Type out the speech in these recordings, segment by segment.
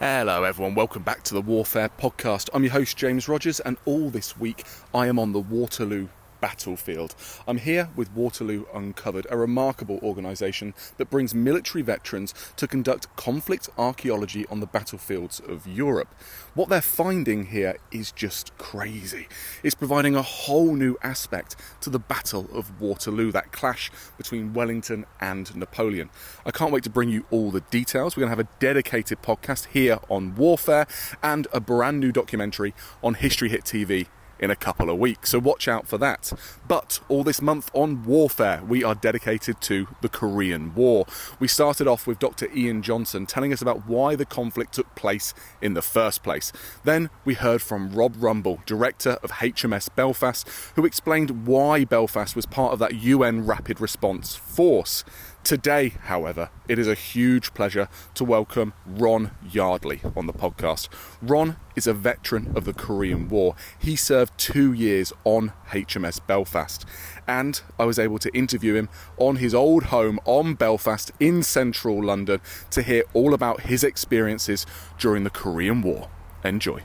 Hello, everyone. Welcome back to the Warfare Podcast. I'm your host, James Rogers, and all this week I am on the Waterloo battlefield. I'm here with Waterloo Uncovered, a remarkable organisation that brings military veterans to conduct conflict archaeology on the battlefields of Europe. What they're finding here is just crazy. It's providing a whole new aspect to the Battle of Waterloo, that clash between Wellington and Napoleon. I can't wait to bring you all the details. We're going to have a dedicated podcast here on warfare and a brand new documentary on History Hit TV in a couple of weeks, so watch out for that. But all this month on warfare, we are dedicated to the Korean War. We started off with Dr. Ian Johnson telling us about why the conflict took place in the first place. Then we heard from Rob Rumble, director of HMS Belfast, who explained why Belfast was part of that UN Rapid Response Force. Today, however, it is a huge pleasure to welcome Ron Yardley on the podcast. Ron is a veteran of the Korean War. He served two years on HMS Belfast, and I was able to interview him on his old home on Belfast in central London to hear all about his experiences during the Korean War. Enjoy.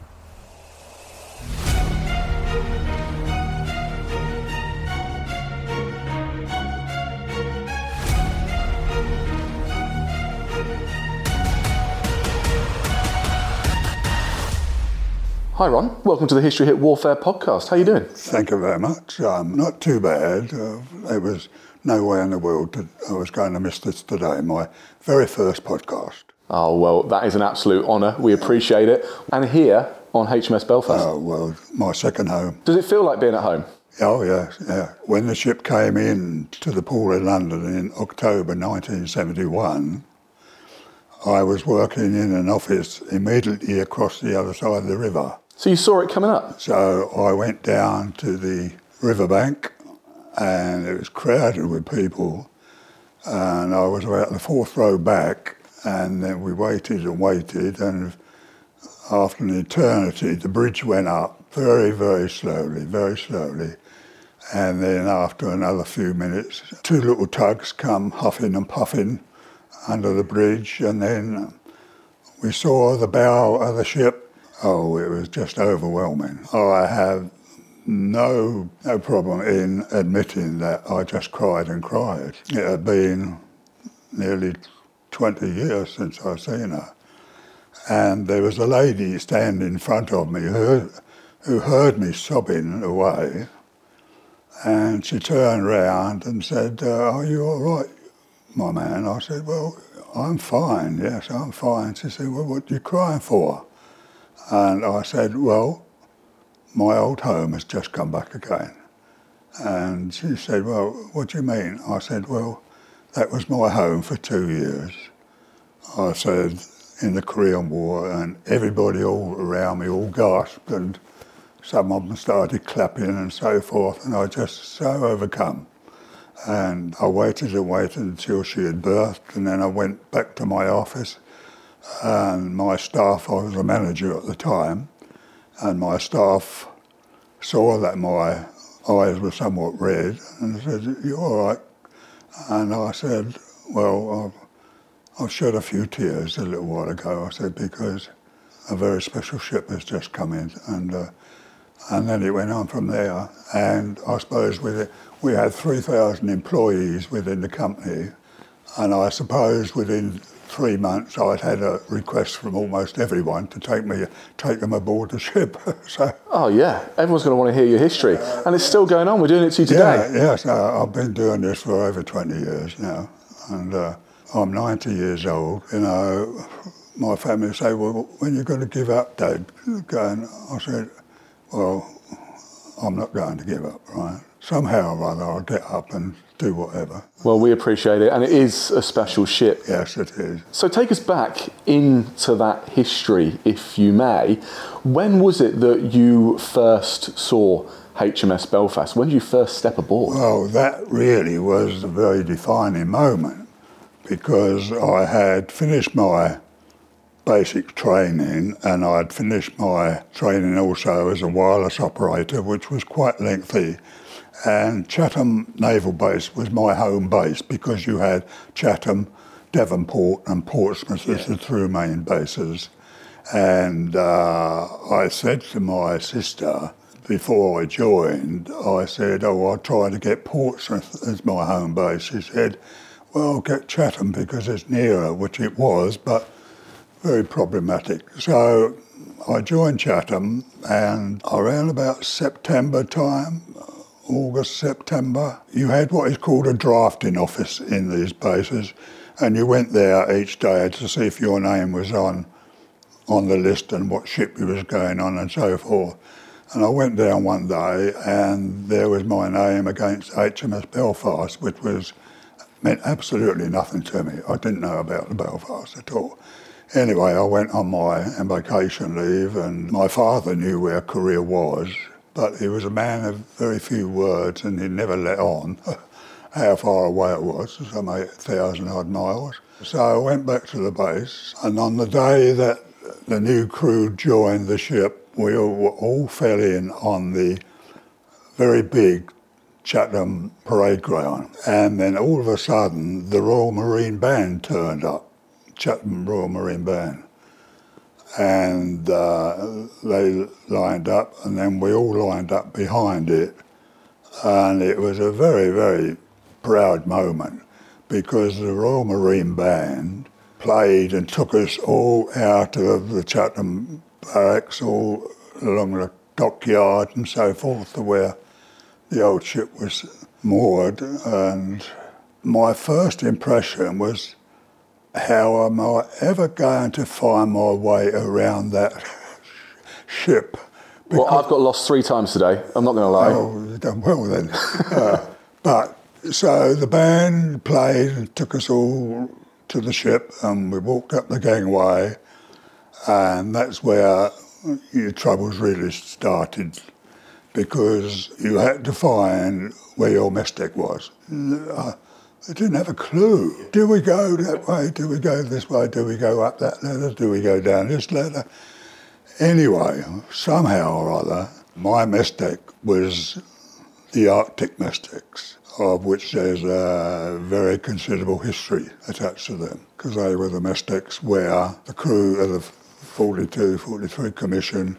Hi, Ron. Welcome to the History Hit Warfare podcast. How are you doing? Thank you very much. Um, not too bad. Uh, there was no way in the world that I was going to miss this today. My very first podcast. Oh, well, that is an absolute honour. We appreciate it. And here on HMS Belfast. Oh, well, my second home. Does it feel like being at home? Oh, yeah, yeah. When the ship came in to the port in London in October 1971, I was working in an office immediately across the other side of the river. So you saw it coming up? So I went down to the riverbank and it was crowded with people. And I was about the fourth row back, and then we waited and waited. And after an eternity, the bridge went up very, very slowly, very slowly. And then after another few minutes, two little tugs come huffing and puffing under the bridge, and then we saw the bow of the ship Oh, it was just overwhelming. Oh, I have no no problem in admitting that I just cried and cried. It had been nearly 20 years since I've seen her. And there was a lady standing in front of me who, who heard me sobbing away. And she turned round and said, uh, Are you all right, my man? I said, Well, I'm fine, yes, I'm fine. She said, Well, what are you crying for? And I said, Well, my old home has just come back again. And she said, Well, what do you mean? I said, Well, that was my home for two years. I said, in the Korean War, and everybody all around me all gasped and some of them started clapping and so forth, and I just so overcome. And I waited and waited until she had birthed, and then I went back to my office. And my staff, I was a manager at the time, and my staff saw that my eyes were somewhat red and said, You all right? And I said, Well, I've, I've shed a few tears a little while ago. I said, Because a very special ship has just come in. And, uh, and then it went on from there. And I suppose with it, we had 3,000 employees within the company. And I suppose within three months, I'd had a request from almost everyone to take me, take them aboard the ship. so. Oh yeah, everyone's going to want to hear your history, and it's still going on. We're doing it to you today. Yeah, yes, uh, I've been doing this for over 20 years now, and uh, I'm 90 years old. You know, my family say, "Well, when are you going to give up, Dad?" Going, I said, "Well, I'm not going to give up, right? Somehow or other, I'll get up and do whatever." Well, we appreciate it, and it is a special ship. Yes, it is. So take us back into that history, if you may. When was it that you first saw HMS Belfast? When did you first step aboard? Well, that really was a very defining moment because I had finished my basic training and I'd finished my training also as a wireless operator, which was quite lengthy. And Chatham Naval Base was my home base because you had Chatham, Devonport, and Portsmouth as the three main bases. And uh, I said to my sister before I joined, I said, Oh, I'll try to get Portsmouth as my home base. She said, Well, get Chatham because it's nearer, which it was, but very problematic. So I joined Chatham, and around about September time, August, September, you had what is called a drafting office in these bases, and you went there each day to see if your name was on on the list and what ship you was going on and so forth. And I went down one day, and there was my name against HMS Belfast, which was meant absolutely nothing to me. I didn't know about the Belfast at all. Anyway, I went on my vacation leave, and my father knew where Korea was, but he was a man of very few words, and he never let on how far away it was, some 8,000 odd miles. So I went back to the base, and on the day that the new crew joined the ship, we all, all fell in on the very big Chatham parade ground. And then all of a sudden, the Royal Marine Band turned up, Chatham Royal Marine Band. And uh, they lined up, and then we all lined up behind it. And it was a very, very proud moment because the Royal Marine Band played and took us all out of the Chatham barracks, all along the dockyard and so forth to where the old ship was moored. And my first impression was how am I ever going to find my way around that ship? well, I've got lost three times today. I'm not going to lie. Oh, you've done well then. uh, but so the band played and took us all to the ship, and we walked up the gangway, and that's where your troubles really started because you had to find where your deck was. Uh, I didn't have a clue. Do we go that way? Do we go this way? Do we go up that ladder? Do we go down this ladder? Anyway, somehow or other, my deck was the Arctic decks, of which there's a very considerable history attached to them, because they were the decks where the crew of the 42, 43 Commission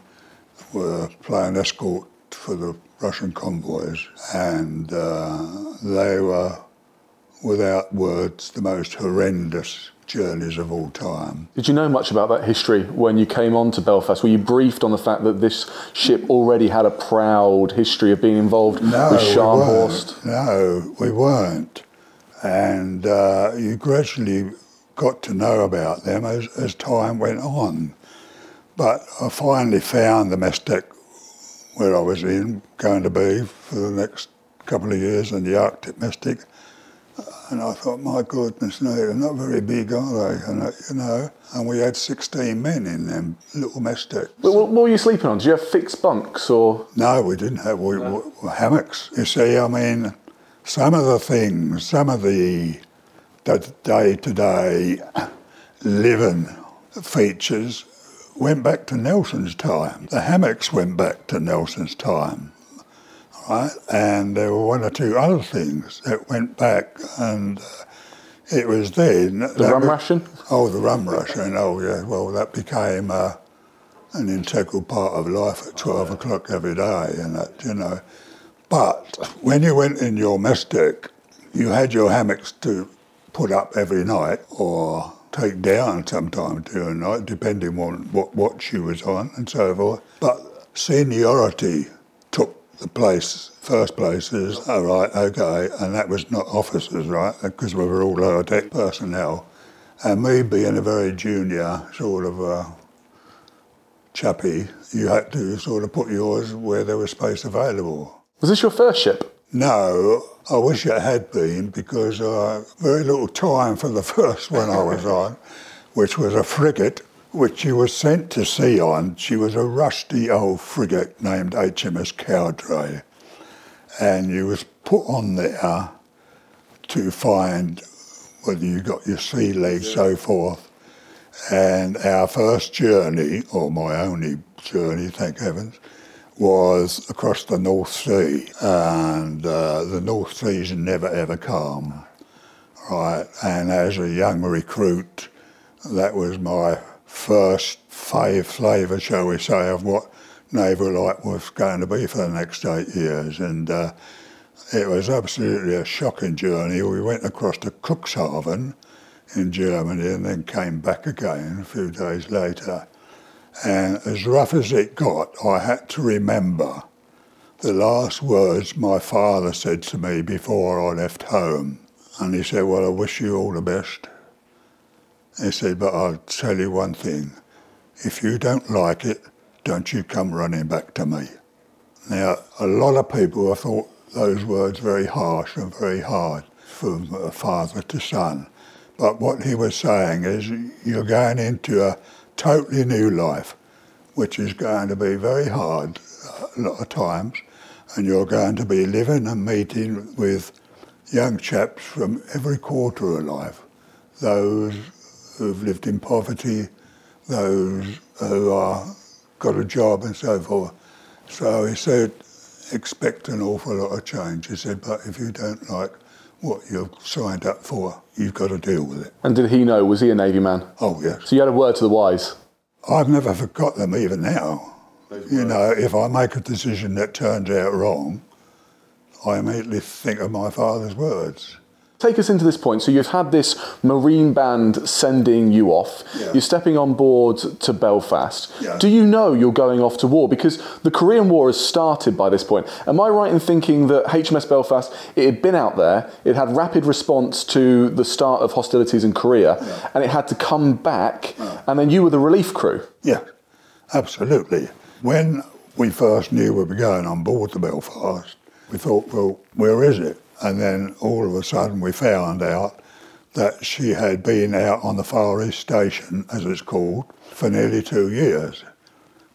were playing escort for the Russian convoys, and uh, they were, without words, the most horrendous journeys of all time. Did you know much about that history when you came on to Belfast? Were you briefed on the fact that this ship already had a proud history of being involved no, with we Scharnhorst? weren't. No, we weren't. And uh, you gradually got to know about them as, as time went on. But I finally found the deck where I was in, going to be for the next couple of years in the Arctic deck. And I thought, my goodness, no, they're not very big, are they? And, uh, you know, and we had 16 men in them little mess decks. But what, what were you sleeping on? Did you have fixed bunks or? No, we didn't have we, we, hammocks. You see, I mean, some of the things, some of the day to day living features went back to Nelson's time. The hammocks went back to Nelson's time, right? And there were one or two other things that went back, and uh, it was then the rum was, ration. Oh, the rum ration. Oh, yeah. Well, that became uh, an integral part of life at twelve o'clock every day, and that you know. But when you went in your mess deck, you had your hammocks to put up every night or take down sometime during the night, depending on what watch she was on and so forth. But seniority the place, first places, all right, okay, and that was not officers, right, because we were all lower deck personnel. And me being a very junior sort of uh, chappy, you had to sort of put yours where there was space available. Was this your first ship? No, I wish it had been because uh, very little time for the first one I was on, which was a frigate, which she was sent to sea on. She was a rusty old frigate named HMS Cowdray, and you was put on there to find whether you got your sea legs, yeah. so forth. And our first journey, or my only journey, thank heavens, was across the North Sea, and uh, the North Sea is never ever calm, right? And as a young recruit, that was my first fave flavour, shall we say, of what naval life was going to be for the next eight years, and. Uh, it was absolutely a shocking journey. We went across to Cuxhaven in Germany and then came back again a few days later. And as rough as it got, I had to remember the last words my father said to me before I left home. And he said, Well, I wish you all the best. He said, But I'll tell you one thing if you don't like it, don't you come running back to me. Now, a lot of people have thought those words very harsh and very hard from a father to son. But what he was saying is, you're going into a totally new life, which is going to be very hard a lot of times, and you're going to be living and meeting with young chaps from every quarter of life, those who've lived in poverty, those who are got a job and so forth. So he said, expect an awful lot of change. He said, but if you don't like what you've signed up for. You've got to deal with it. And did he know? Was he a Navy man? Oh, yes. So you had a word to the wise? I've never forgot them even now. You know, if I make a decision that turns out wrong, I immediately think of my father's words. Take us into this point. So you've had this Marine band sending you off. Yeah. You're stepping on board to Belfast. Yeah. Do you know you're going off to war? Because the Korean War has started by this point. Am I right in thinking that HMS Belfast, it had been out there, it had rapid response to the start of hostilities in Korea, yeah. and it had to come back, and then you were the relief crew? Yeah, absolutely. When we first knew we were going on board to Belfast, we thought, well, where is it? And then all of a sudden we found out that she had been out on the Far East Station, as it's called, for nearly two years.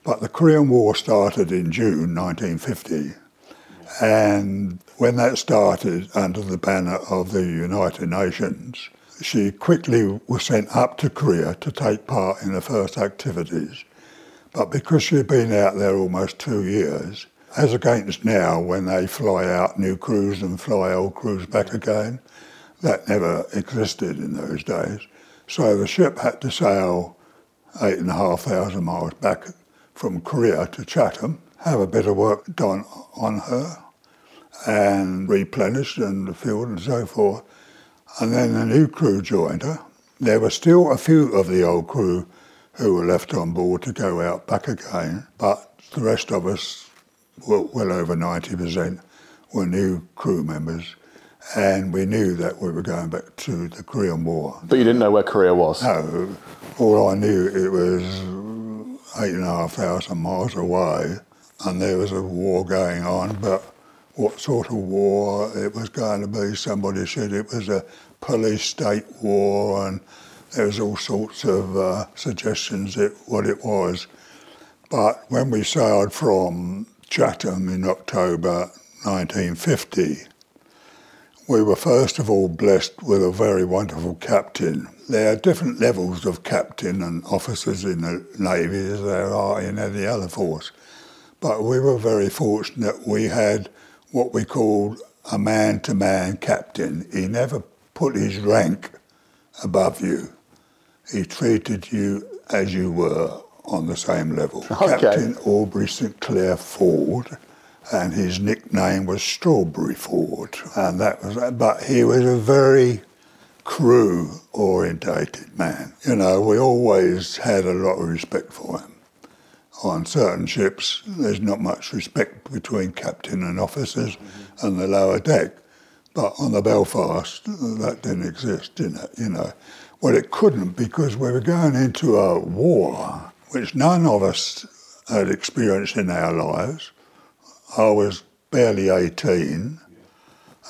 But the Korean War started in June 1950. And when that started under the banner of the United Nations, she quickly was sent up to Korea to take part in the first activities. But because she'd been out there almost two years, as against now when they fly out new crews and fly old crews back again. That never existed in those days. So the ship had to sail eight and a half thousand miles back from Korea to Chatham, have a bit of work done on her, and replenished and the fuel and so forth. And then the new crew joined her. There were still a few of the old crew who were left on board to go out back again, but the rest of us well, well over 90% were new crew members. And we knew that we were going back to the Korean War. But you didn't know where Korea was? No. All I knew, it was eight and a half thousand miles away, and there was a war going on, but what sort of war it was going to be. Somebody said it was a police state war, and there was all sorts of uh, suggestions at what it was. But when we sailed from Chatham in October 1950, we were first of all blessed with a very wonderful captain. There are different levels of captain and officers in the Navy as there are in any other force. But we were very fortunate we had what we called a man to man captain. He never put his rank above you, he treated you as you were on the same level. Okay. Captain Aubrey St Clair Ford, and his nickname was Strawberry Ford, and that was. But he was a very crew orientated man. You know, we always had a lot of respect for him. On certain ships, there's not much respect between captain and officers and the lower deck. But on the Belfast, that didn't exist, didn't it? You know, well, it couldn't because we were going into a war which none of us had experienced in our lives. I was barely 18,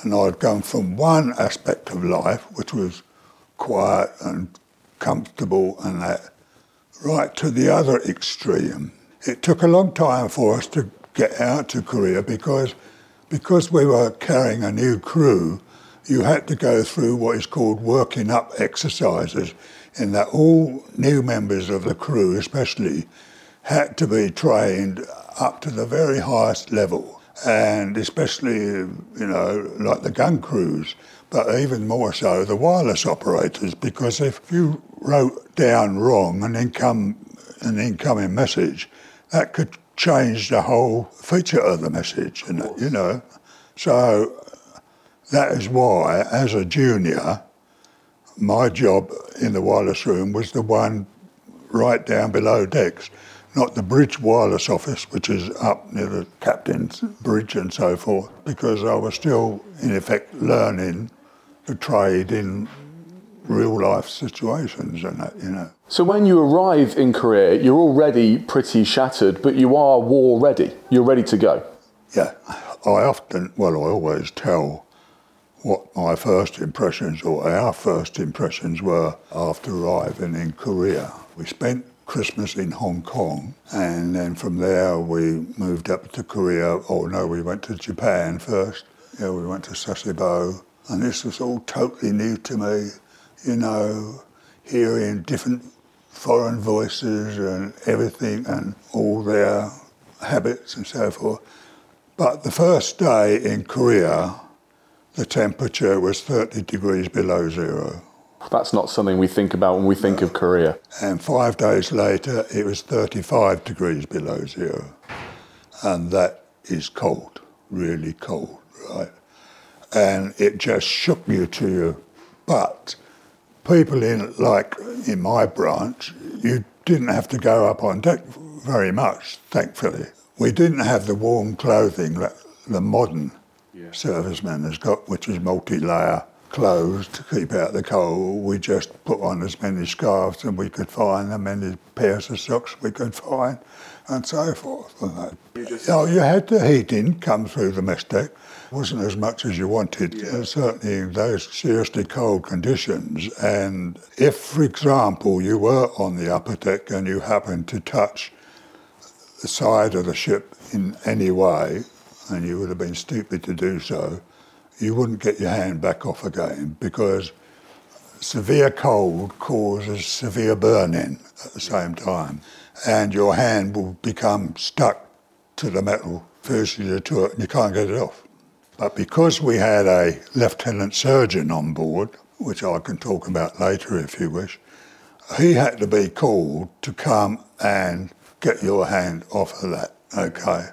and I'd gone from one aspect of life, which was quiet and comfortable and that, right to the other extreme. It took a long time for us to get out to Korea because, because we were carrying a new crew, you had to go through what is called working up exercises, in that all new members of the crew, especially, had to be trained up to the very highest level, and especially, you know, like the gun crews, but even more so the wireless operators, because if you wrote down wrong an income an incoming message, that could change the whole feature of the message, you know. So that is why, as a junior, my job in the wireless room was the one right down below decks, not the bridge wireless office, which is up near the captain's bridge and so forth, because I was still, in effect, learning the trade in real life situations and that, you know. So when you arrive in Korea, you're already pretty shattered, but you are war ready. You're ready to go. Yeah, I often, well, I always tell what my first impressions or our first impressions were after arriving in Korea. We spent Christmas in Hong Kong and then from there we moved up to Korea. Oh no, we went to Japan first. Yeah, we went to Sasebo and this was all totally new to me, you know, hearing different foreign voices and everything and all their habits and so forth. But the first day in Korea, the temperature was 30 degrees below zero. That's not something we think about when we think of Korea. And five days later, it was 35 degrees below zero. And that is cold, really cold, right? And it just shook you to your butt. People in, like in my branch, you didn't have to go up on deck very much, thankfully. We didn't have the warm clothing the modern. Serviceman has got, which is multi-layer clothes to keep out the cold. We just put on as many scarves as we could find, as many pairs of socks we could find, and so forth. And you, just... know, you had the heating come through the mess deck. It wasn't as much as you wanted, yeah. certainly in those seriously cold conditions. And if, for example, you were on the upper deck and you happened to touch the side of the ship in any way, and you would have been stupid to do so, you wouldn't get your hand back off again because severe cold causes severe burning at the same time, and your hand will become stuck to the metal fuselager to it, and you can't get it off. But because we had a lieutenant surgeon on board, which I can talk about later if you wish, he had to be called to come and get your hand off of that, okay?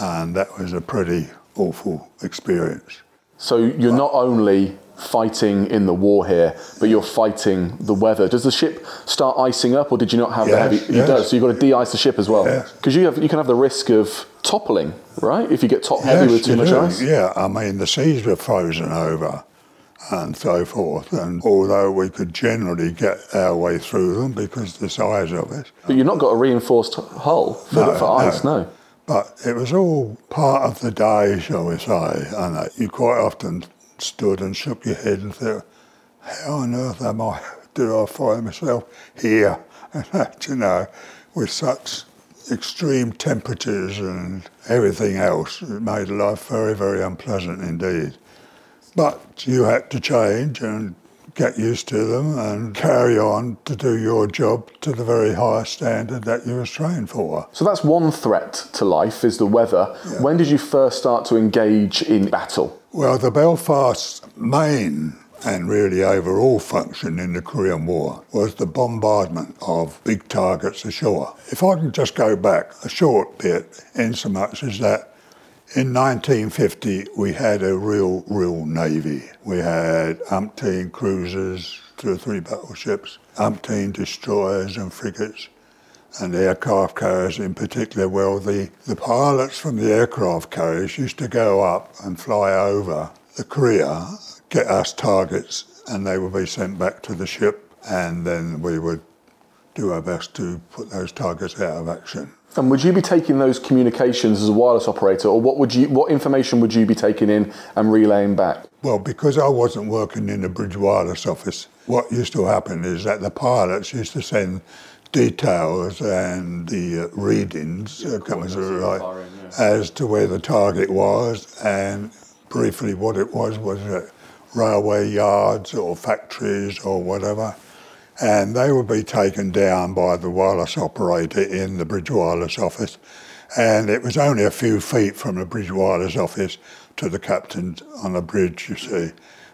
And that was a pretty awful experience. So you're not only fighting in the war here, but you're fighting the weather. Does the ship start icing up, or did you not have yes, the heavy? Yes. It does. So you've got to de-ice the ship as well, because yes. you have you can have the risk of toppling, right? If you get top heavy with too much do. ice. Yeah, I mean the seas were frozen over. And so forth, and although we could generally get our way through them because the size of it. But you've not got a reinforced hull for, no, for ice, no. no. But it was all part of the day, shall we say, and uh, you quite often stood and shook your head and thought, how on earth am I, do I find myself here? And that, you know, with such extreme temperatures and everything else, it made life very, very unpleasant indeed. But you had to change and get used to them and carry on to do your job to the very highest standard that you was trained for. So that's one threat to life is the weather. Yeah. When did you first start to engage in battle? Well, the Belfast main and really overall function in the Korean War was the bombardment of big targets ashore. If I can just go back a short bit, in so much as that in 1950 we had a real, real navy. We had umpteen cruisers, two or three battleships, umpteen destroyers and frigates, and aircraft carriers in particular. Well, the, the pilots from the aircraft carriers used to go up and fly over the Korea get us targets and they would be sent back to the ship and then we would do our best to put those targets out of action. And would you be taking those communications as a wireless operator, or what would you, what information would you be taking in and relaying back? Well, because I wasn't working in the bridge wireless office, what used to happen is that the pilots used to send details and the uh, readings, uh, right, yeah. as to where the target was, and briefly what it was was railway yards or factories or whatever, and they would be taken down by the wireless operator in the bridge wireless office. And it was only a few feet from the bridge wireless office to the captain on the bridge, you see,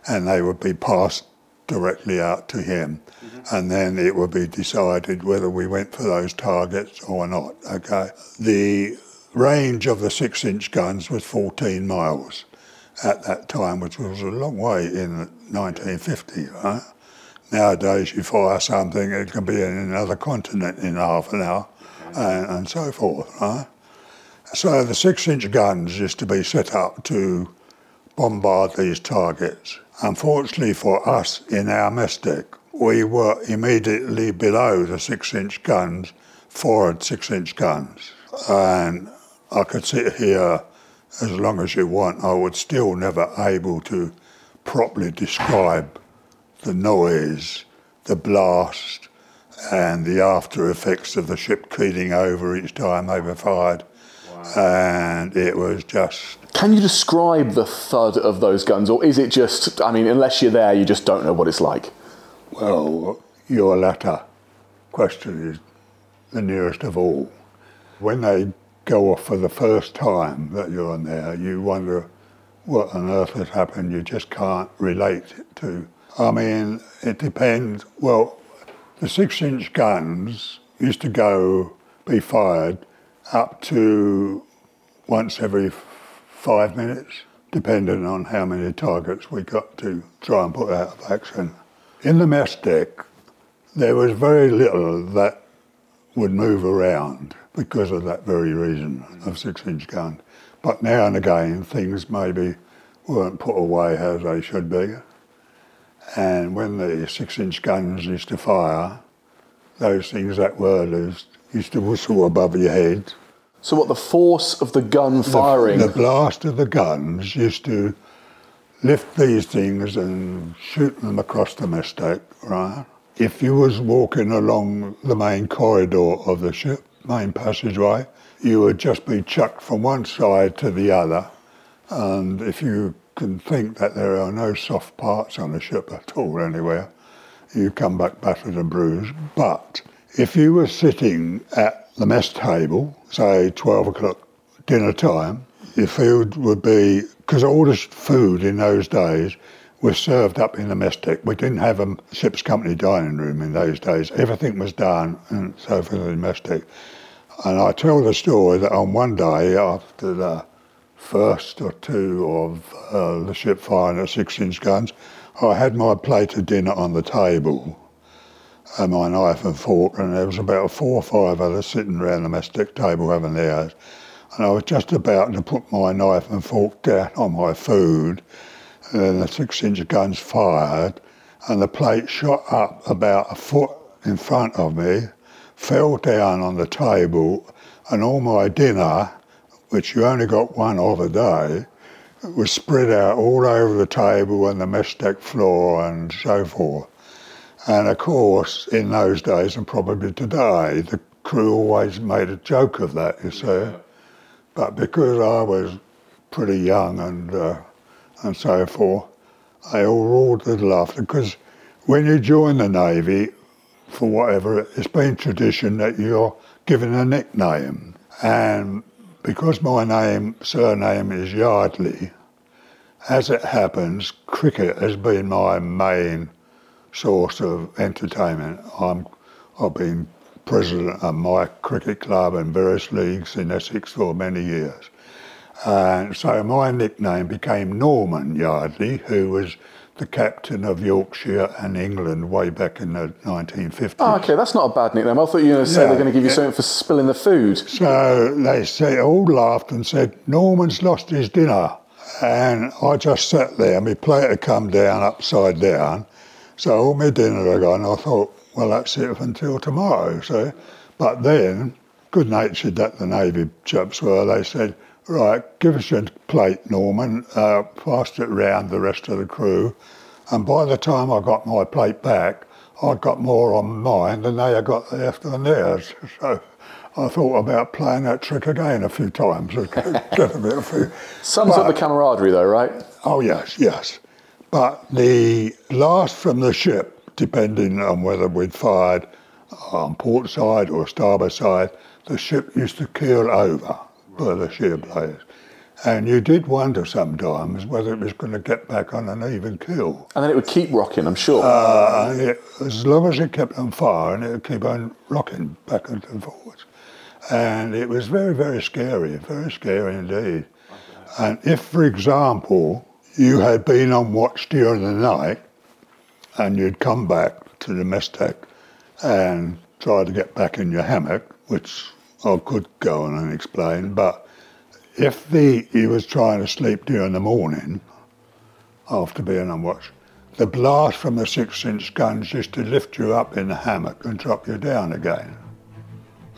and they would be passed directly out to him. Mm-hmm. And then it would be decided whether we went for those targets or not. Okay. The range of the six inch guns was 14 miles at that time, which was a long way in 1950. Right? Nowadays, you fire something, it can be in another continent in half an hour, and, and so forth. Right? So the six-inch guns used to be set up to bombard these targets. Unfortunately for us in our mess deck, we were immediately below the six-inch guns, forward six-inch guns, and I could sit here as long as you want, I would still never able to properly describe the noise, the blast, and the after effects of the ship keeling over each time they were fired. And it was just. Can you describe the thud of those guns, or is it just, I mean, unless you're there, you just don't know what it's like? Well, your latter question is the nearest of all. When they go off for the first time that you're on there, you wonder what on earth has happened. You just can't relate to. I mean, it depends. Well, the six inch guns used to go, be fired up to once every five minutes, depending on how many targets we got to try and put out of action. In the mess deck, there was very little that would move around because of that very reason of six inch gun. But now and again, things maybe weren't put away as they should be. And when the six inch guns used to fire, those things that were loose used to whistle above your head. So, what the force of the gun firing? The, the blast of the guns used to lift these things and shoot them across the deck, right? If you was walking along the main corridor of the ship, main passageway, you would just be chucked from one side to the other. And if you can think that there are no soft parts on a ship at all anywhere, you come back battered and bruised. But if you were sitting at the mess table, say 12 o'clock dinner time, your food would be, because all the food in those days was served up in the mess deck. We didn't have a ship's company dining room in those days. Everything was done and forth in the mess deck. And I tell the story that on one day after the first or two of uh, the ship firing at six inch guns, I had my plate of dinner on the table and my knife and fork, and there was about four or five others sitting around the mess deck table having theirs. And I was just about to put my knife and fork down on my food, and then the six inch guns fired, and the plate shot up about a foot in front of me fell down on the table, and all my dinner which you only got one of a day, was spread out all over the table and the mess deck floor and so forth. And of course, in those days and probably today, the crew always made a joke of that, you see. But because I was pretty young and uh, and so forth, they all roared with laughter because when you join the Navy, for whatever, it's been tradition that you're given a nickname. And because my name, surname is Yardley, as it happens, cricket has been my main source of entertainment. I'm, I've been president of my cricket club and various leagues in Essex for many years. And so my nickname became Norman Yardley, who was the captain of Yorkshire and England way back in the 1950s. Oh, ah, okay, that's not a bad nickname. I thought you were going to say they're going to give you yeah. something for spilling the food. So they say, all laughed and said, Norman's lost his dinner. And I just sat there, and my plate had come down upside down. So all my dinner had gone. I thought, well, that's it until tomorrow. So, but then, good natured that the Navy chaps were, they said, right, give us your plate, Norman, uh, passed it round the rest of the crew. And by the time I got my plate back, I'd got more on mine than they had got left on theirs. So I thought about playing that trick again a few times. Get a bit of food. Sums up the camaraderie, though, right? Oh, yes, yes. But the last from the ship, depending on whether we'd fired on port side or starboard side, the ship used to keel over by the sheer blades. And you did wonder sometimes whether it was going to get back on an even keel. And then it would keep rocking, I'm sure. Uh, it, as long as it kept on firing, it would keep on rocking back and forwards. And it was very, very scary, very scary indeed. And if, for example, you had been on watch during the night and you'd come back to the mess deck and try to get back in your hammock, which I could go on and explain, but if the you was trying to sleep during the morning after being on watch, the blast from the six-inch guns used to lift you up in the hammock and drop you down again.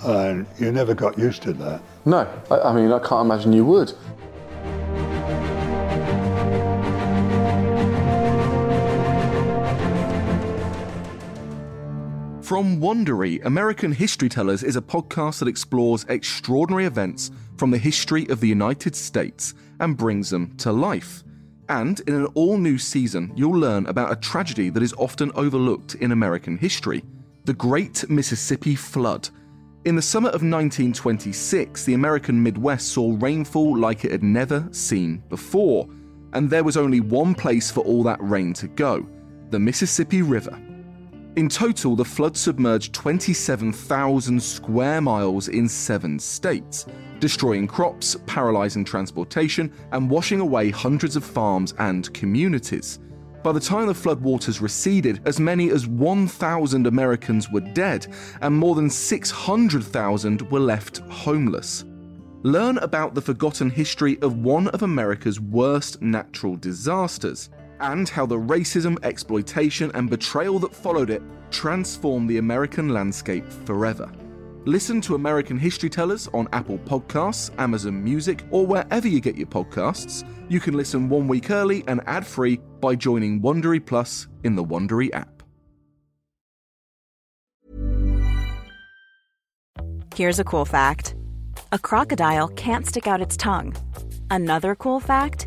And you never got used to that. no, I, I mean, I can't imagine you would. From Wondery, American History Tellers is a podcast that explores extraordinary events from the history of the United States and brings them to life. And in an all new season, you'll learn about a tragedy that is often overlooked in American history the Great Mississippi Flood. In the summer of 1926, the American Midwest saw rainfall like it had never seen before, and there was only one place for all that rain to go the Mississippi River. In total, the flood submerged 27,000 square miles in seven states, destroying crops, paralyzing transportation, and washing away hundreds of farms and communities. By the time the floodwaters receded, as many as 1,000 Americans were dead, and more than 600,000 were left homeless. Learn about the forgotten history of one of America's worst natural disasters and how the racism, exploitation, and betrayal that followed it transformed the American landscape forever. Listen to American History Tellers on Apple Podcasts, Amazon Music, or wherever you get your podcasts. You can listen one week early and ad free by joining Wondery Plus in the Wondery app. Here's a cool fact a crocodile can't stick out its tongue. Another cool fact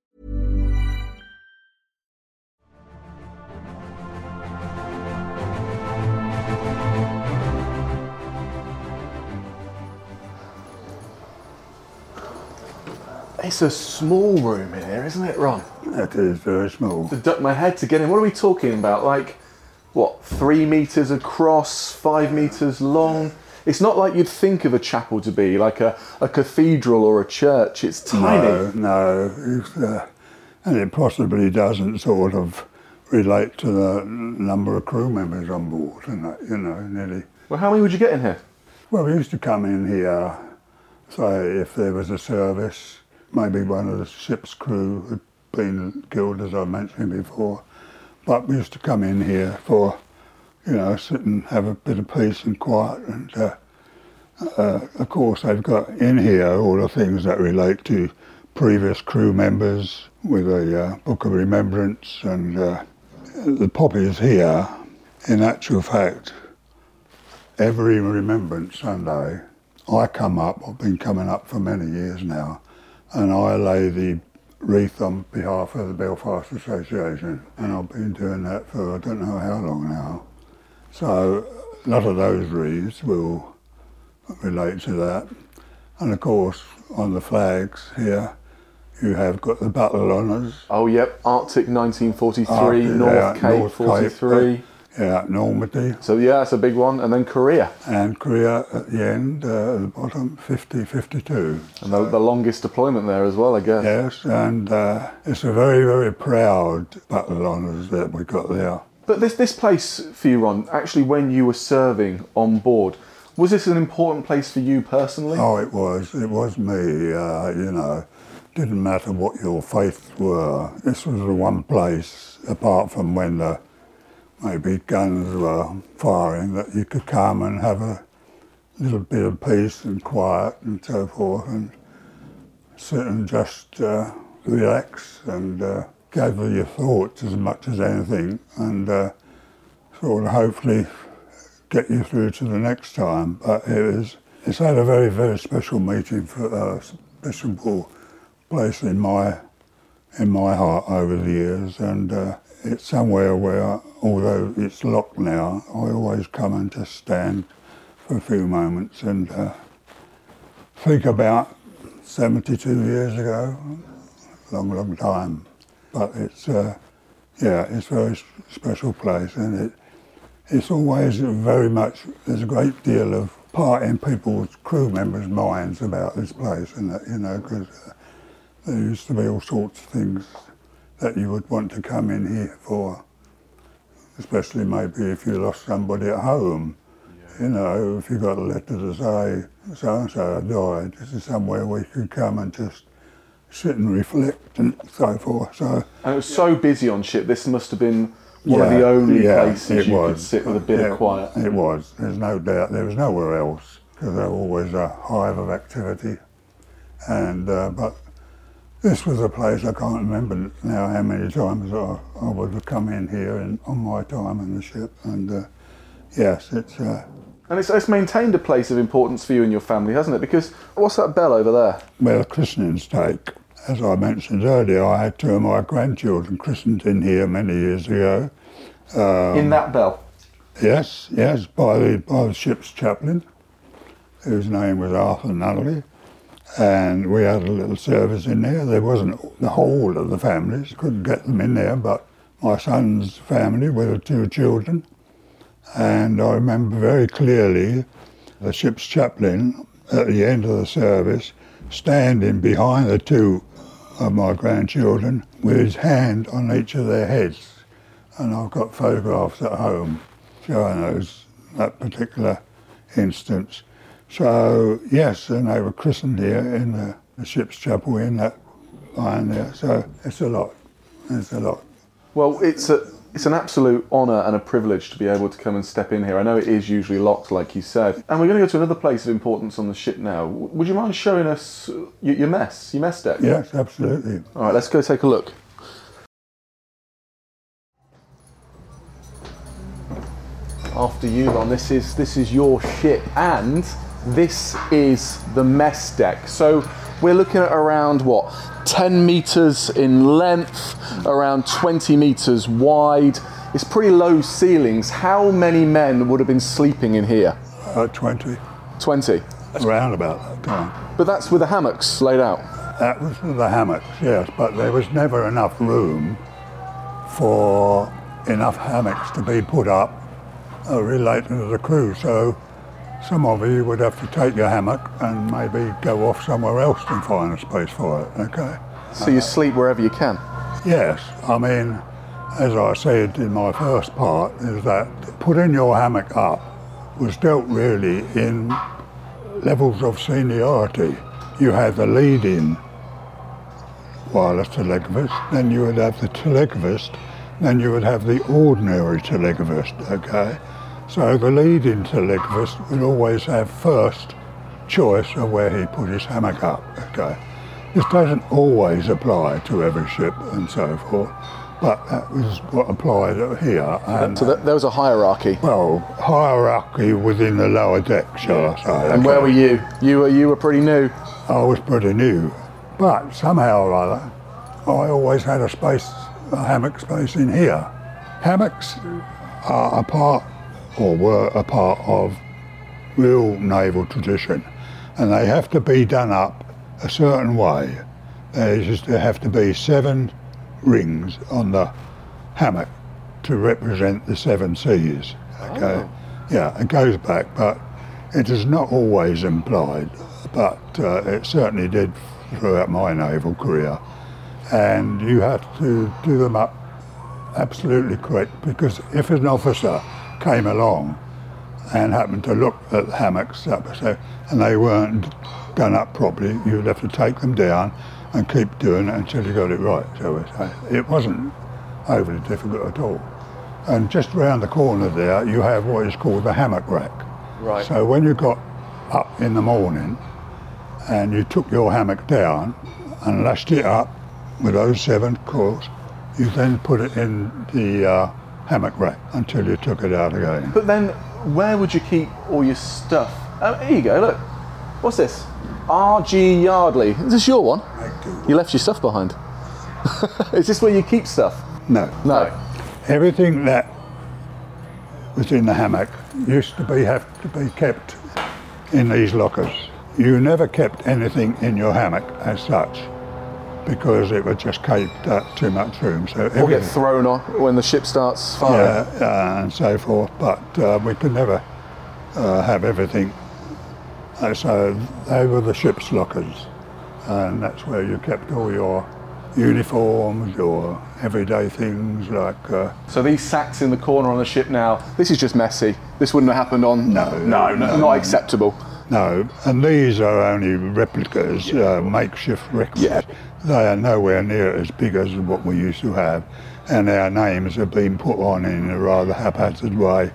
It's a small room in here, isn't it, Ron? It is very small. To duck my head to get in. What are we talking about? Like, what, three metres across, five metres long? It's not like you'd think of a chapel to be, like a, a cathedral or a church. It's tiny. No, no. Uh, and it possibly doesn't sort of relate to the number of crew members on board and that, you know, nearly. Well, how many would you get in here? Well, we used to come in here, say, if there was a service, maybe one of the ship's crew who'd been killed, as I mentioned before. But we used to come in here for, you know, sit and have a bit of peace and quiet. And uh, uh, of course, they've got in here all the things that relate to previous crew members with a uh, book of remembrance. And uh, the poppies here, in actual fact, every Remembrance Sunday, I come up, I've been coming up for many years now, and I lay the wreath on behalf of the Belfast Association, and I've been doing that for I don't know how long now. So a lot of those wreaths will relate to that. And of course, on the flags here, you have got the Battle Honours. Oh, yep. Arctic 1943, Arctic, North yeah, Cape North Cape, uh, 43. Yeah, Normandy. So, yeah, that's a big one. And then Korea. And Korea at the end, uh, at the bottom, 50, 52. And the, the longest deployment there as well, I guess. Yes, and uh, it's a very, very proud Battle Honours that we got there. But this, this place for you, Ron, actually, when you were serving on board, was this an important place for you personally? Oh, it was. It was me, uh, you know. Didn't matter what your faiths were. This was the one place, apart from when the maybe guns were firing, that you could come and have a little bit of peace and quiet and so forth and sit and just uh, relax and uh, gather your thoughts as much as anything and uh, sort of hopefully get you through to the next time. But it was, it's had a very, very special meeting for a special place in my in my heart over the years, and uh, it's somewhere where, although it's locked now, I always come and just stand for a few moments and uh, think about 72 years ago, long, long time. But it's, uh, yeah, it's a very special place, and it, it's always very much, there's a great deal of part in people's crew members' minds about this place, and that, you know, because uh, there used to be all sorts of things that you would want to come in here for, especially maybe if you lost somebody at home. You know, if you got a letter to say so and so died, this is somewhere where you could come and just sit and reflect and so forth. So And it was so busy on ship, this must have been one of the only yeah, places it you could sit with a bit Yeah, of quiet. It was. There's no doubt. There was nowhere else because there was always a hive of activity. And uh, but this was a place I can't remember now how many times I, I would have come in here in, on my time on the ship. And uh, yes, it's. Uh, And it's, it's maintained a place of importance for you and your family, hasn't it? Because what's that bell over there? Well, christening stake. As I mentioned earlier, I had two of my grandchildren christened in here many years ago. Um, In that bell. Yes, yes, by the, by the ship's chaplain, whose name was Arthur Nunnally. And we had a little service in there. There wasn't the whole of the families, couldn't get them in there, but my son's family with the two children. And I remember very clearly the ship's chaplain at the end of the service standing behind the two of my grandchildren with his hand on each of their heads. And I've got photographs at home showing those that particular instance. So yes, and they were christened here in the, the ship's chapel in that line there. So it's a lot. It's a lot. Well, it's a it's an absolute honour and a privilege to be able to come and step in here. I know it is usually locked, like you said, and we're going to go to another place of importance on the ship now. Would you mind showing us your, mess, your mess deck? Yes, absolutely. All right, let's go take a look. After you, Ron. This is this is your ship, and this is the mess deck. So we're looking at around what, 10 meters in length, around 20 meters wide. It's pretty low ceilings. How many men would have been sleeping in here? Uh, 20, 20. around about that time. But that's with the hammocks laid out. That was the hammocks, yes, but there was never enough room for enough hammocks to be put up uh, related to the crew. So some of you would have to take your hammock and maybe go off somewhere else and find a space for it, okay? So you sleep wherever you can. Yes, I mean, as I said in my first part, is that putting your hammock up was dealt really in levels of seniority. You had the lead-in wireless telegraphist, then you would have the telegraphist, then you would have the ordinary telegraphist, okay? So the lead-in telegraphist would always have first choice of where he put his hammock up, okay? This doesn't always apply to every ship and so forth, but that was what applied here. And, So th- there was a hierarchy. well, hierarchy within the lower deck, shall I say. And where were you? You were you were pretty new. I was pretty new, but somehow or other, I always had a space, a hammock space in here. Hammocks are a part, or were a part of real naval tradition, and they have to be done up a certain way. There used to have to be seven rings on the hammock to represent the seven seas. Okay, yeah, it goes back, but it is not always implied, but uh, it certainly did throughout my naval career. And you have to do them up absolutely correct because if an officer came along and happened to look at the hammocks so, and they weren't done up properly, you'd have to take them down and keep doing it until you got it right, shall we say. It wasn't overly difficult at all. And just round the corner there, you have what is called the hammock rack. Right. So when you got up in the morning and you took your hammock down and lashed it up with those seven cords, you then put it in the uh, hammock rack until you took it out again. But then, where would you keep all your stuff? Oh, here you go. Look, what's this? R.G. Yardley. Is this your one? You left your stuff behind. Is this where you keep stuff? No. No. Everything that was in the hammock used to be have to be kept in these lockers. You never kept anything in your hammock as such because it would just take up too much room. So Or get thrown off when the ship starts firing. yeah, and so forth. But uh, we could never uh, have everything. Uh, so they were the ship's lockers, and that's where you kept all your uniforms, your everyday things like. Uh, So these sacks in the corner on the ship now, this is just messy. This wouldn't have happened on. No, no, no, no, not acceptable. No, and these are only replicas, uh, makeshift replicas. Yeah. They are nowhere near as big as what we used to have, and our names have been put on in a rather haphazard way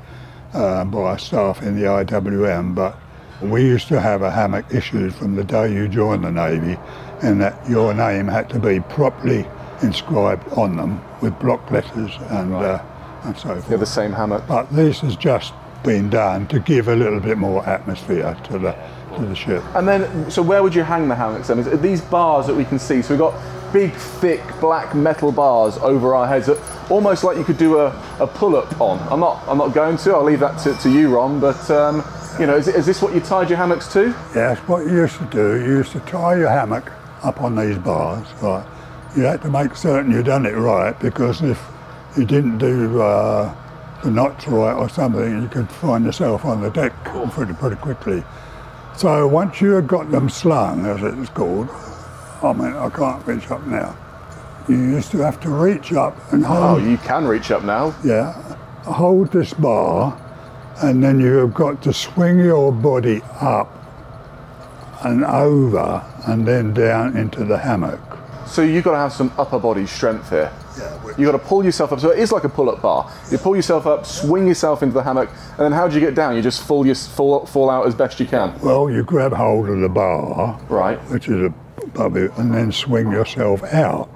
uh, by staff in the IWM. But we used to have a hammock issued from the day you joined the Navy, and that your name had to be properly inscribed on them with block letters and uh, and so forth. They're the same hammock. But this has just been done to give a little bit more atmosphere to the to the ship. And then, so where would you hang the hammocks then? Is it these bars that we can see? So we've got big, thick, black metal bars over our heads, that almost like you could do a, a pull-up on. I'm not, I'm not going to. I'll leave that to, to you, Ron. But um, you know, is, is this what you tied your hammocks to? Yes, what you used to do, you used to tie your hammock up on these bars, right? You had to make certain you'd done it right because if you didn't do uh, the knots right or something, you could find yourself on the deck pretty, pretty quickly. So once you had got them slung, as it's called, I mean, I can't reach up now. You used to have to reach up and hold. Oh, hold you can reach up now. Yeah, hold this bar and then you've got to swing your body up and over and then down into the hammock. So you've got to have some upper body strength here. You've got to pull yourself up. So it is like a pull-up bar. You pull yourself up, swing yourself into the hammock, and then how do you get down? You just fall, your, fall, fall out as best you can. Well, you grab hold of the bar, Right. which is above you, and then swing yourself out.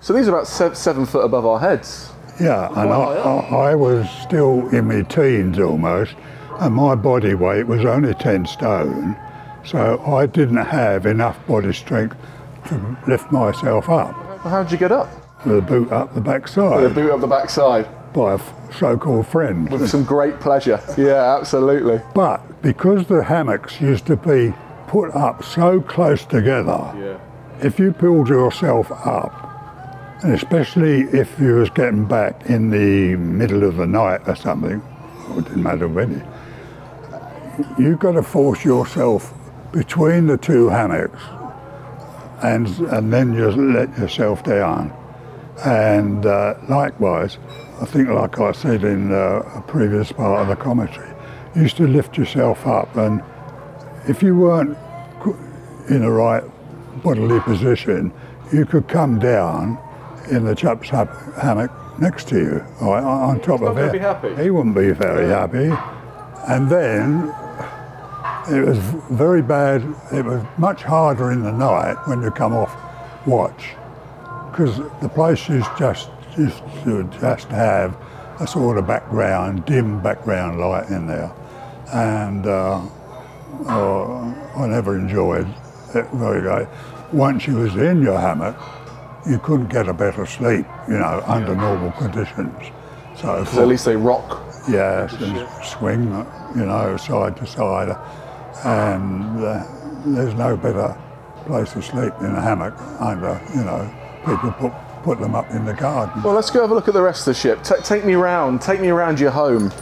So these are about se- seven foot above our heads. Yeah, and I, I, I was still in my teens almost, and my body weight was only 10 stone, so I didn't have enough body strength to lift myself up Well, how did you get up? A boot up the back side. The boot up the backside by a so-called friend. with some great pleasure. Yeah, absolutely. But because the hammocks used to be put up so close together, Yeah. if you pulled yourself up, and especially if you was getting back in the middle of the night or something, it didn't matter when, you've got to force yourself between the two hammocks and, and then just let yourself down. And uh, likewise, I think like I said in uh, a previous part of the commentary, you used to lift yourself up and if you weren't in the right bodily position, you could come down in the chap's hammock next to you, right, on top of it. be happy. He wouldn't be very happy. And then it was very bad. It was much harder in the night when you come off watch, because the place is just used to just have a sort of background, dim background light in there, and uh, uh, I never enjoyed it very great. Once you was in your hammock, you couldn't get a better sleep, you know, under normal conditions. So So at least they rock. Yes, and swing, you know, side to side. And uh, there's no better place to sleep in a hammock under, you know, people put, put them up in the garden. Well, let's go have a look at the rest of the ship. Ta take me round. Take me around your home.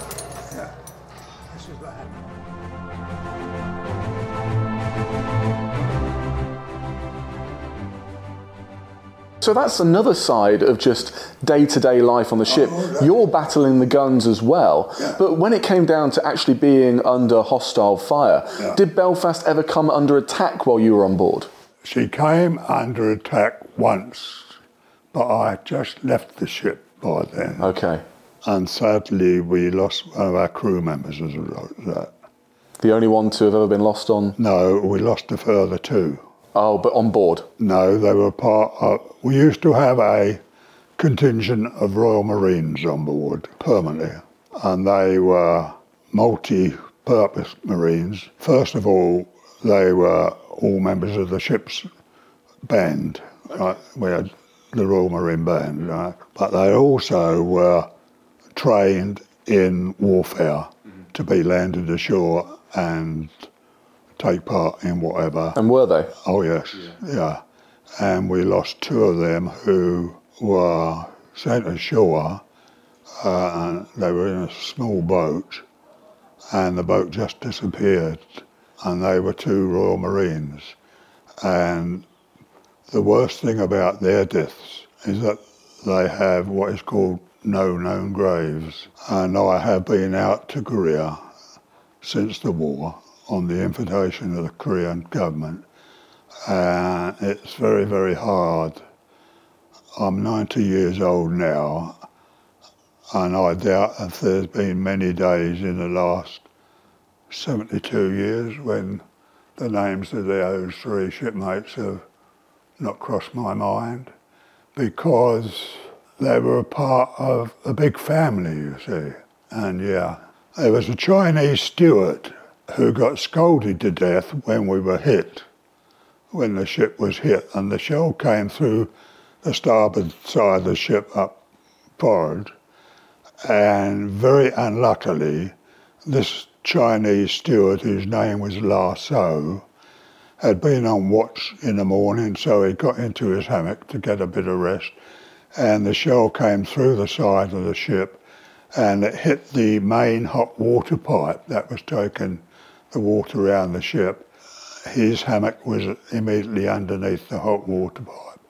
So that's another side of just day-to-day life on the ship. Oh, You're battling the guns as well. But when it came down to actually being under hostile fire, did Belfast ever come under attack while you were on board? She came under attack once, but I had just left the ship by then. Okay. And sadly, we lost one of our crew members as a result of that. The only one to have ever been lost on. No, we lost a further two. Oh, but on board. No, they were part of. We used to have a contingent of Royal Marines on board permanently, and they were multi purpose Marines. First of all, they were all members of the ship's band. Right? We had the Royal Marine Band, right? but they also were trained in warfare to be landed ashore and take part in whatever. And were they? Oh yes, yeah. And we lost two of them who were sent ashore, uh, and they were in a small boat, and the boat just disappeared, and they were two Royal Marines. And the worst thing about their deaths is that they have what is called no known graves. And I have been out to Korea since the war on the invitation of the Korean government. And it's very, very hard. I'm 90 years old now, and I doubt if there's been many days in the last 72 years when the names of those three shipmates have not crossed my mind because they were a part of a big family, you see. And yeah, there was a Chinese steward who got scolded to death when we were hit, when the ship was hit, and the shell came through the starboard side of the ship up forward. And very unluckily, this Chinese steward, whose name was Lau So, had been on watch in the morning, so he got into his hammock to get a bit of rest. And the shell came through the side of the ship and it hit the main hot water pipe that was taking the water around the ship. His hammock was immediately underneath the hot water pipe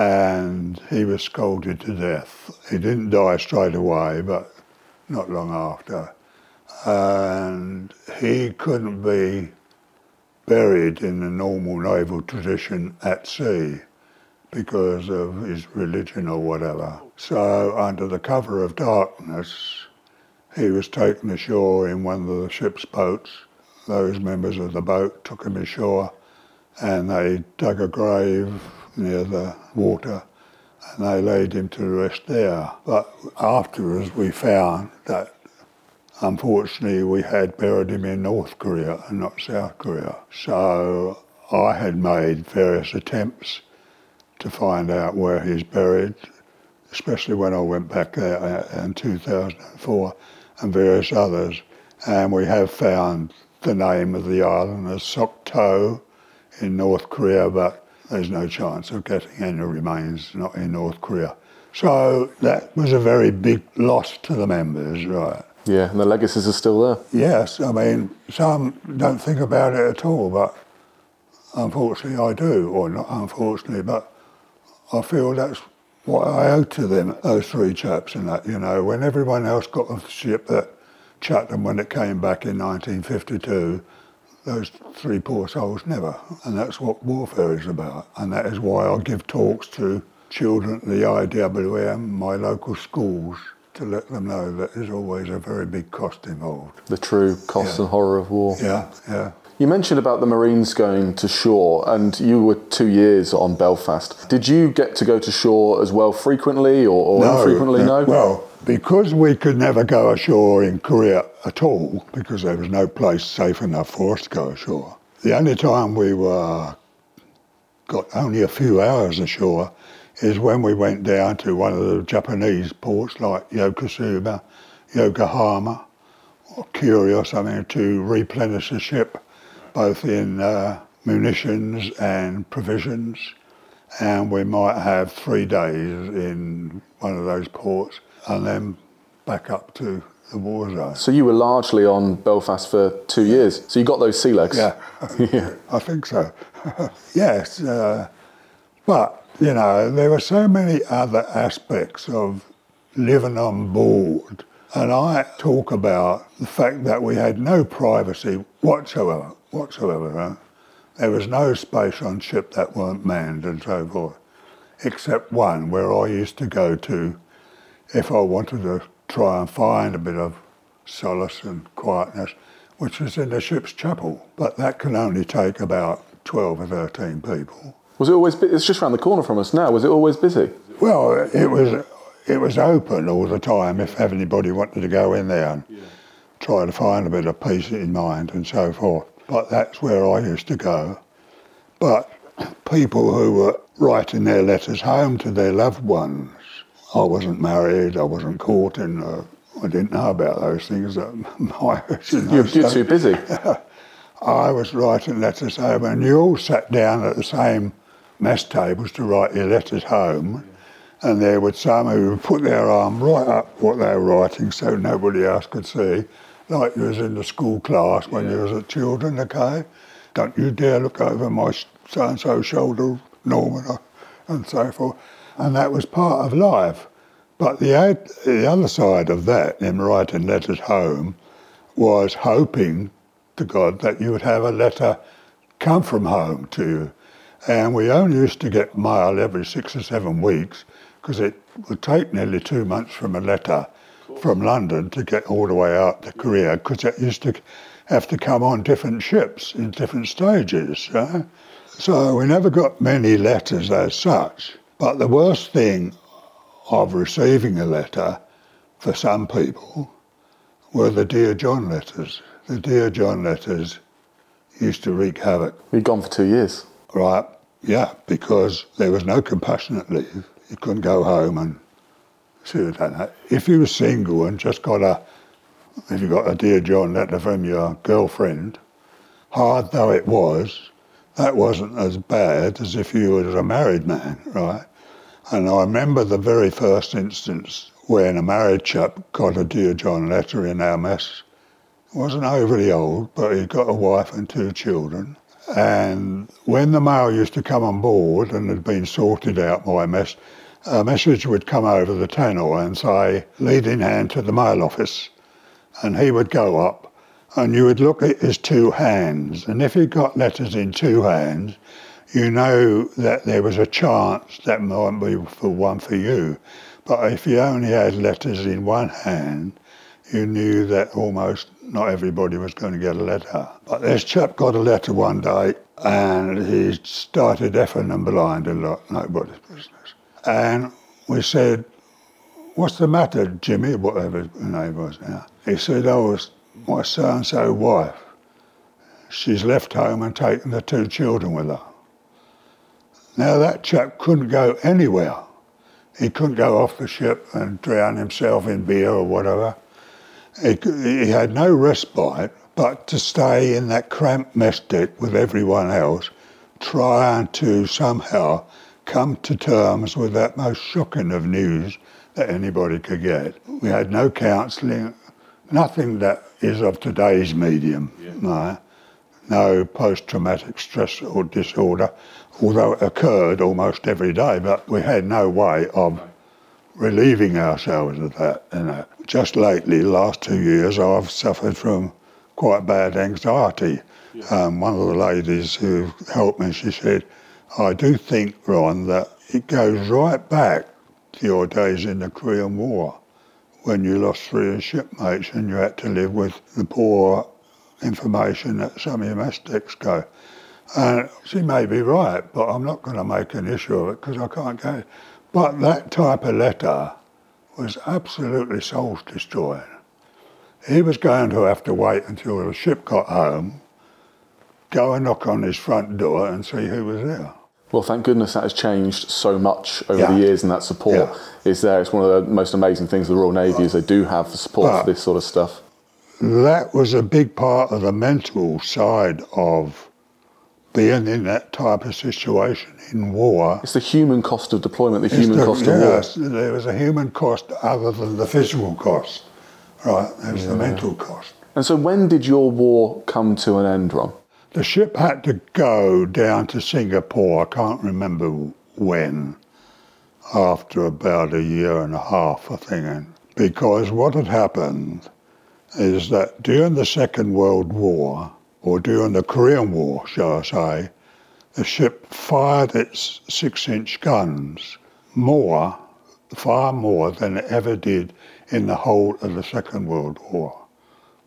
and he was scalded to death. He didn't die straight away, but not long after. and he couldn't be buried in the normal naval tradition at sea because of his religion or whatever. So, under the cover of darkness, he was taken ashore in one of the ship's boats. Those members of the boat took him ashore and they dug a grave near the water and they laid him to rest there. But afterwards, we found that unfortunately we had buried him in North Korea and not South Korea. So I had made various attempts to find out where he's buried, especially when I went back there in 2004 and various others. And we have found the name of the island as Sokto in North Korea, but there's no chance of getting any remains not in North Korea. So that was a very big loss to the members, right? Yeah, and the legacies are still there. Yes, I mean, some don't think about it at all, but unfortunately I do, or not unfortunately, but I feel that's what I owe to them, those three chaps and that, you know, when everyone else got off the ship at Chatham when it came back in 1952, those three poor souls never. And that's what warfare is about. And that is why I give talks to children at the IWM, my local schools, to let them know that there's always a very big cost involved. The true cost yeah. and horror of war. Yeah, yeah. You mentioned about the Marines going to shore, and you were two years on Belfast. Did you get to go to shore as well frequently or, or no, infrequently? No. Well, because we could never go ashore in Korea at all, because there was no place safe enough for us to go ashore. The only time we were got only a few hours ashore is when we went down to one of the Japanese ports like Yokosuka, Yokohama, or Kure or something to replenish the ship both in uh, munitions and provisions. And we might have three days in one of those ports and then back up to the war zone. So you were largely on Belfast for two years. So you got those sea legs? Yeah, yeah. I think so. yes, uh, but you know there were so many other aspects of living on board, and I talk about the fact that we had no privacy whatsoever whatsoever. There was no space on ship that weren't manned and so forth, except one where I used to go to if I wanted to try and find a bit of solace and quietness, which was in the ship's chapel. But that can only take about 12 or 13 people. Was it always? It's just around the corner from us now. Was it always busy? Well, it was. It was open all the time. If anybody wanted to go in there and yeah. try to find a bit of peace in mind and so forth. But that's where I used to go. But people who were writing their letters home to their loved ones, I wasn't married, I wasn't courting, uh, I didn't know about those things. At my, you know, you're, you're too busy. I was writing letters home, and you all sat down at the same mess tables to write your letters home. And there would some who would put their arm right up what they were writing so nobody else could see like you was in the school class when yeah. you was a children, okay? Don't you dare look over my so-and-so shoulder, Norman, uh, and so forth. And that was part of life. But the, the other side of that, in writing letters home, was hoping to God that you would have a letter come from home to you. And we only used to get mail every six or seven weeks because it would take nearly two months from a letter from London to get all the way out to Korea because it used to have to come on different ships in different stages. So we never got many letters as such. But the worst thing of receiving a letter for some people were the Dear John letters. The Dear John letters used to wreak havoc. You'd gone for two years. Right, yeah, because there was no compassionate leave. You couldn't go home and done that. If you were single and just got a, if you got a Dear John letter from your girlfriend, hard though it was, that wasn't as bad as if you were a married man, right? And I remember the very first instance when a married chap got a Dear John letter in our mess. He wasn't overly old, but he'd got a wife and two children. And when the mail used to come on board and had been sorted out by mess, a message would come over the Tannoy and say, lead in hand to the mail office. and he would go up and you would look at his two hands. And if he got letters in two hands, you know that there was a chance that might be for one for you. But if you only had letters in one hand, you knew that almost not everybody was going to get a letter. But this chap got a letter one day and he started effing and blind a lot, nobody's business. And we said, What's the matter, Jimmy? Whatever his name was now. He said, Oh, it's my so and so wife. She's left home and taken the two children with her. Now, that chap couldn't go anywhere. He couldn't go off the ship and drown himself in beer or whatever. He, he had no respite but to stay in that cramped mess deck with everyone else, trying to somehow come to terms with that most shocking of news that anybody could get. We had no counselling, nothing that is of today's medium. Yeah. No, no post-traumatic stress or disorder, although it occurred almost every day, but we had no way of relieving ourselves of that. You know. Just lately, the last two years, I've suffered from quite bad anxiety. Yeah. Um, one of the ladies who helped me, she said, I do think, Ron, that it goes right back to your days in the Korean War when you lost three of your shipmates and you had to live with the poor information that some of your mess decks go. And she may be right, but I'm not going to make an issue of it because I can't go. But that type of letter was absolutely soul destroying. He was going to have to wait until the ship got home, go and knock on his front door and see who was there. Well, thank goodness that has changed so much over yeah. the years, and that support yeah. is there. It's one of the most amazing things the Royal Navy is they do have the support but for this sort of stuff. That was a big part of the mental side of being in that type of situation in war. It's the human cost of deployment, the human the, cost yes, of war. There was a human cost other than the physical cost. Right, there's yeah. the mental cost. And so when did your war come to an end, Ron? The ship had to go down to Singapore, I can't remember when, after about a year and a half, I think. Because what had happened is that during the Second World War, or during the Korean War, shall I say, the ship fired its six inch guns more, far more than it ever did in the whole of the Second World War.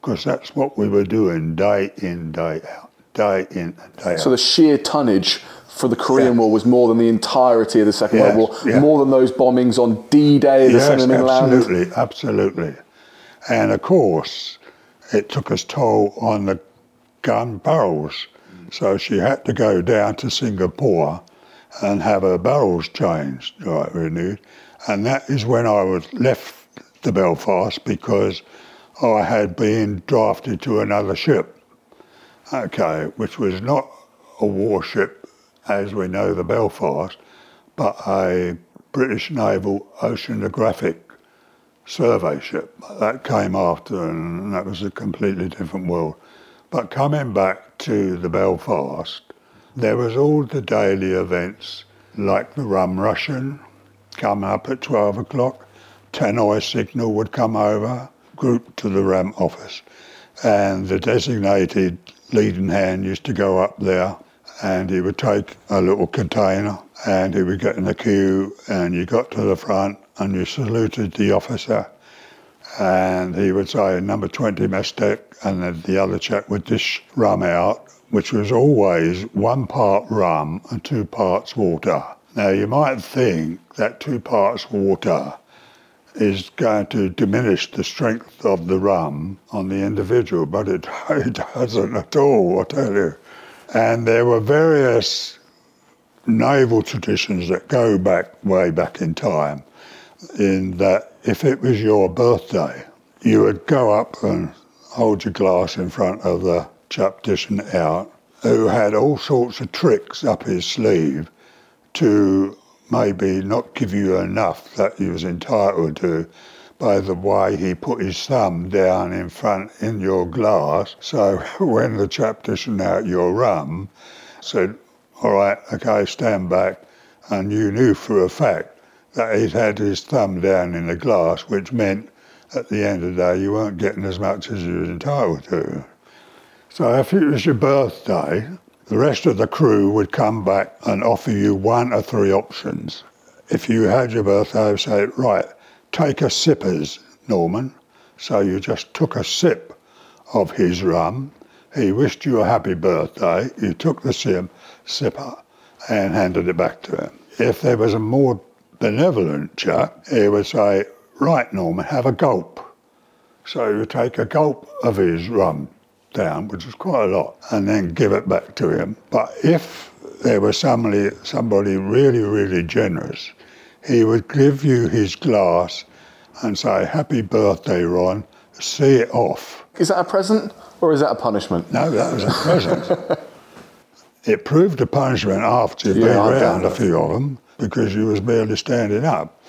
Because that's what we were doing day in, day out day in and day out. So the sheer tonnage for the Korean yeah. War was more than the entirety of the Second yes, World War, yeah. more than those bombings on D-Day, the yes, absolutely, absolutely. And of course, it took its toll on the gun barrels. So she had to go down to Singapore and have her barrels changed, right, renewed. And that is when I was left the Belfast because I had been drafted to another ship okay, which was not a warship as we know the Belfast, but a British Naval Oceanographic survey ship. That came after, and that was a completely different world. But coming back to the Belfast, there was all the daily events like the rum ration come up at 12 o'clock, Tannoy signal would come over, group to the ram office, and the designated leading hand used to go up there and he would take a little container and he would get in the queue and you got to the front and you saluted the officer and he would say number 20 mess deck and then the other chap would dish rum out which was always one part rum and two parts water. Now you might think that two parts water is going to diminish the strength of the rum on the individual, but it, it doesn't at all, I tell you. And there were various naval traditions that go back way back in time, in that if it was your birthday, you would go up and hold your glass in front of the chap dishing it out, who had all sorts of tricks up his sleeve to maybe not give you enough that he was entitled to by the way he put his thumb down in front in your glass. So when the chap dishing out your rum said, all right, okay, stand back, and you knew for a fact that he'd had his thumb down in the glass, which meant at the end of the day, you weren't getting as much as you were entitled to. So if it was your birthday, the rest of the crew would come back and offer you one or three options. If you had your birthday, they'd say, right, take a sippers, Norman. So you just took a sip of his rum. He wished you a happy birthday. You took the sip, sipper and handed it back to him. If there was a more benevolent chap, he would say, right, Norman, have a gulp. So you take a gulp of his rum down, which was quite a lot, and then give it back to him. But if there was somebody, somebody really, really generous, he would give you his glass and say, Happy birthday, Ron, see it off. Is that a present or is that a punishment? No, that was a present. it proved a punishment after you'd Yeah, been around a few of them because you was barely standing up.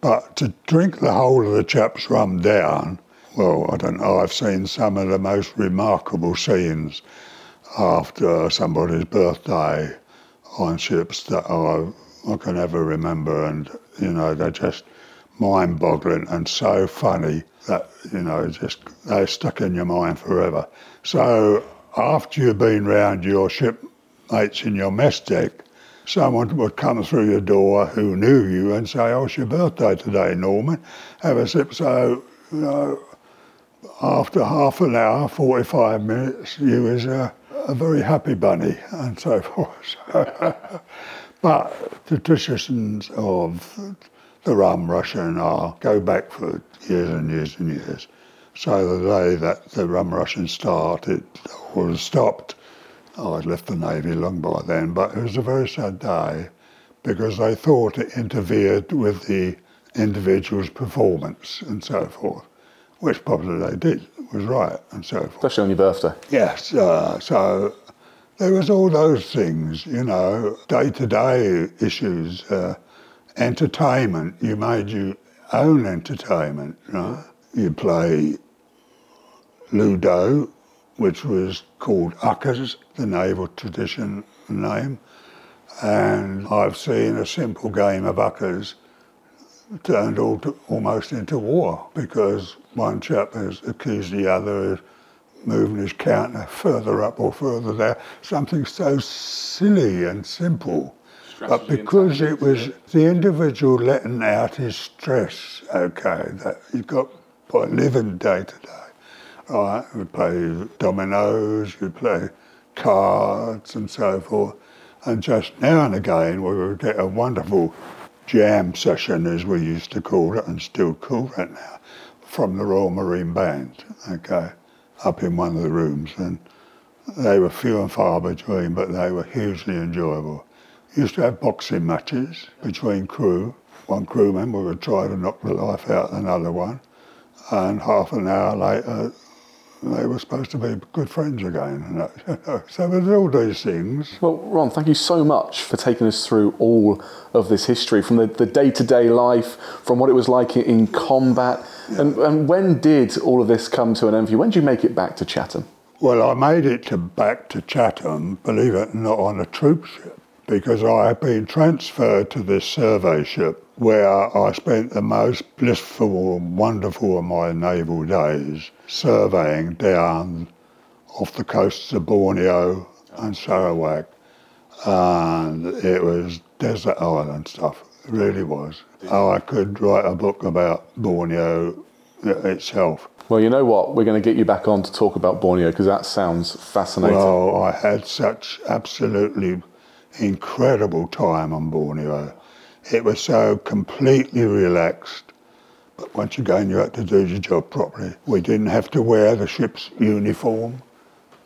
But to drink the whole of the chap's rum down, well, I don't know, I've seen some of the most remarkable scenes after somebody's birthday on ships that I, I can ever remember and, you know, they're just mind-boggling and so funny that, you know, just they stuck in your mind forever. So after you've been round your shipmates in your mess deck, someone would come through your door who knew you and say, oh, it's your birthday today, Norman. Have a sip. So, you know, after half an hour, 45 minutes, you was a, a very happy bunny and so forth. but the traditions of the rum ration are go back for years and years and years. So the day that the rum ration started or stopped, oh, I'd left the Navy long by then, but it was a very sad day because they thought it interfered with the individual's performance and so forth, which probably they did, was right and so forth. Especially on your birthday. Yes, uh, so there was all those things, you know, day-to-day issues, uh, entertainment. You made your own entertainment, right? You play Ludo, which was called Uckers, the naval tradition name, and I've seen a simple game of Uckers turned all to, almost into war because one chap has accused the other of moving his counter further up or further down. Something so silly and simple. but because it was the individual letting out his stress, okay, that he got by living day to day. Right, we play dominoes, we'd play cards and so forth. And just now and again we would get a wonderful jam session, as we used to call it, and still call it now, from the Royal Marine Band, okay, up in one of the rooms. And they were few and far between, but they were hugely enjoyable. Used to have boxing matches between crew. One crewman would try to knock the life out of another one, and half an hour later, they were supposed to be good friends again. And that, you. So there's all these things. Well, Ron, thank you so much for taking us through all of this history from the, the day-to-day life, from what it was like in, combat. And, and when did all of this come to an end for you? When did you make it back to Chatham? Well, I made it to back to Chatham, believe it or not, on a troop ship because I had been transferred to this survey ship where I spent the most blissful and wonderful of my naval days surveying down off the coasts of Borneo and Sarawak. And it was desert island stuff, it really was. Oh, I could write a book about Borneo itself. Well, you know what? We're going to get you back on to talk about Borneo because that sounds fascinating. Well, I had such absolutely incredible time on Borneo. It was so completely relaxed. But once again, you had to do your job properly. We didn't have to wear the ship's uniform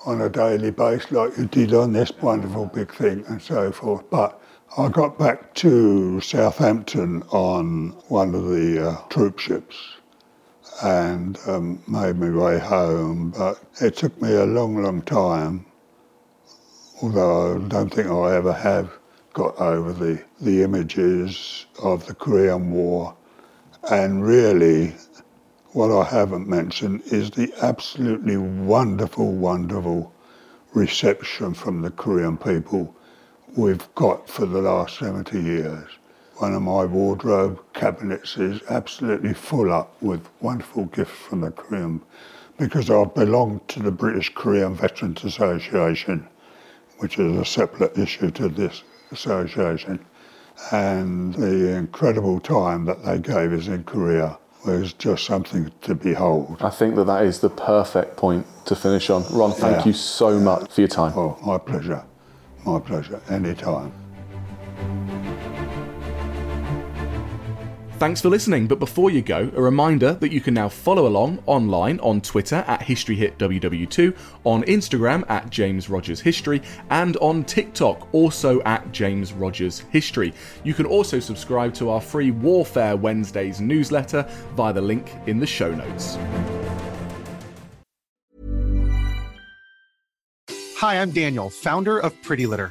on a daily basis like you did on this wonderful big thing and so forth. But I got back to Southampton on one of the uh, troop ships and um, made my way home. But it took me a long, long time, although I don't think I ever have got over the, the images of the Korean War. And really, what I haven't mentioned is the absolutely wonderful, wonderful reception from the Korean people we've got for the last 70 years. one of my wardrobe cabinets is absolutely full up with wonderful gifts from the Korean because I belong to the British Korean Veterans Association, which is a separate issue to this association. And the incredible time that they gave us in Korea was just something to behold. I think that that is the perfect point to finish on. Ron, thank Yeah. you so much for your time. Oh, my pleasure. My pleasure. Anytime. Thanks for listening, but before you go, a reminder that you can now follow along online on Twitter at HistoryHitWW2, on Instagram at James Rogers History, and on TikTok also at James Rogers History. You can also subscribe to our free Warfare Wednesdays newsletter via the link in the show notes. Hi, I'm Daniel, founder of Pretty Litter.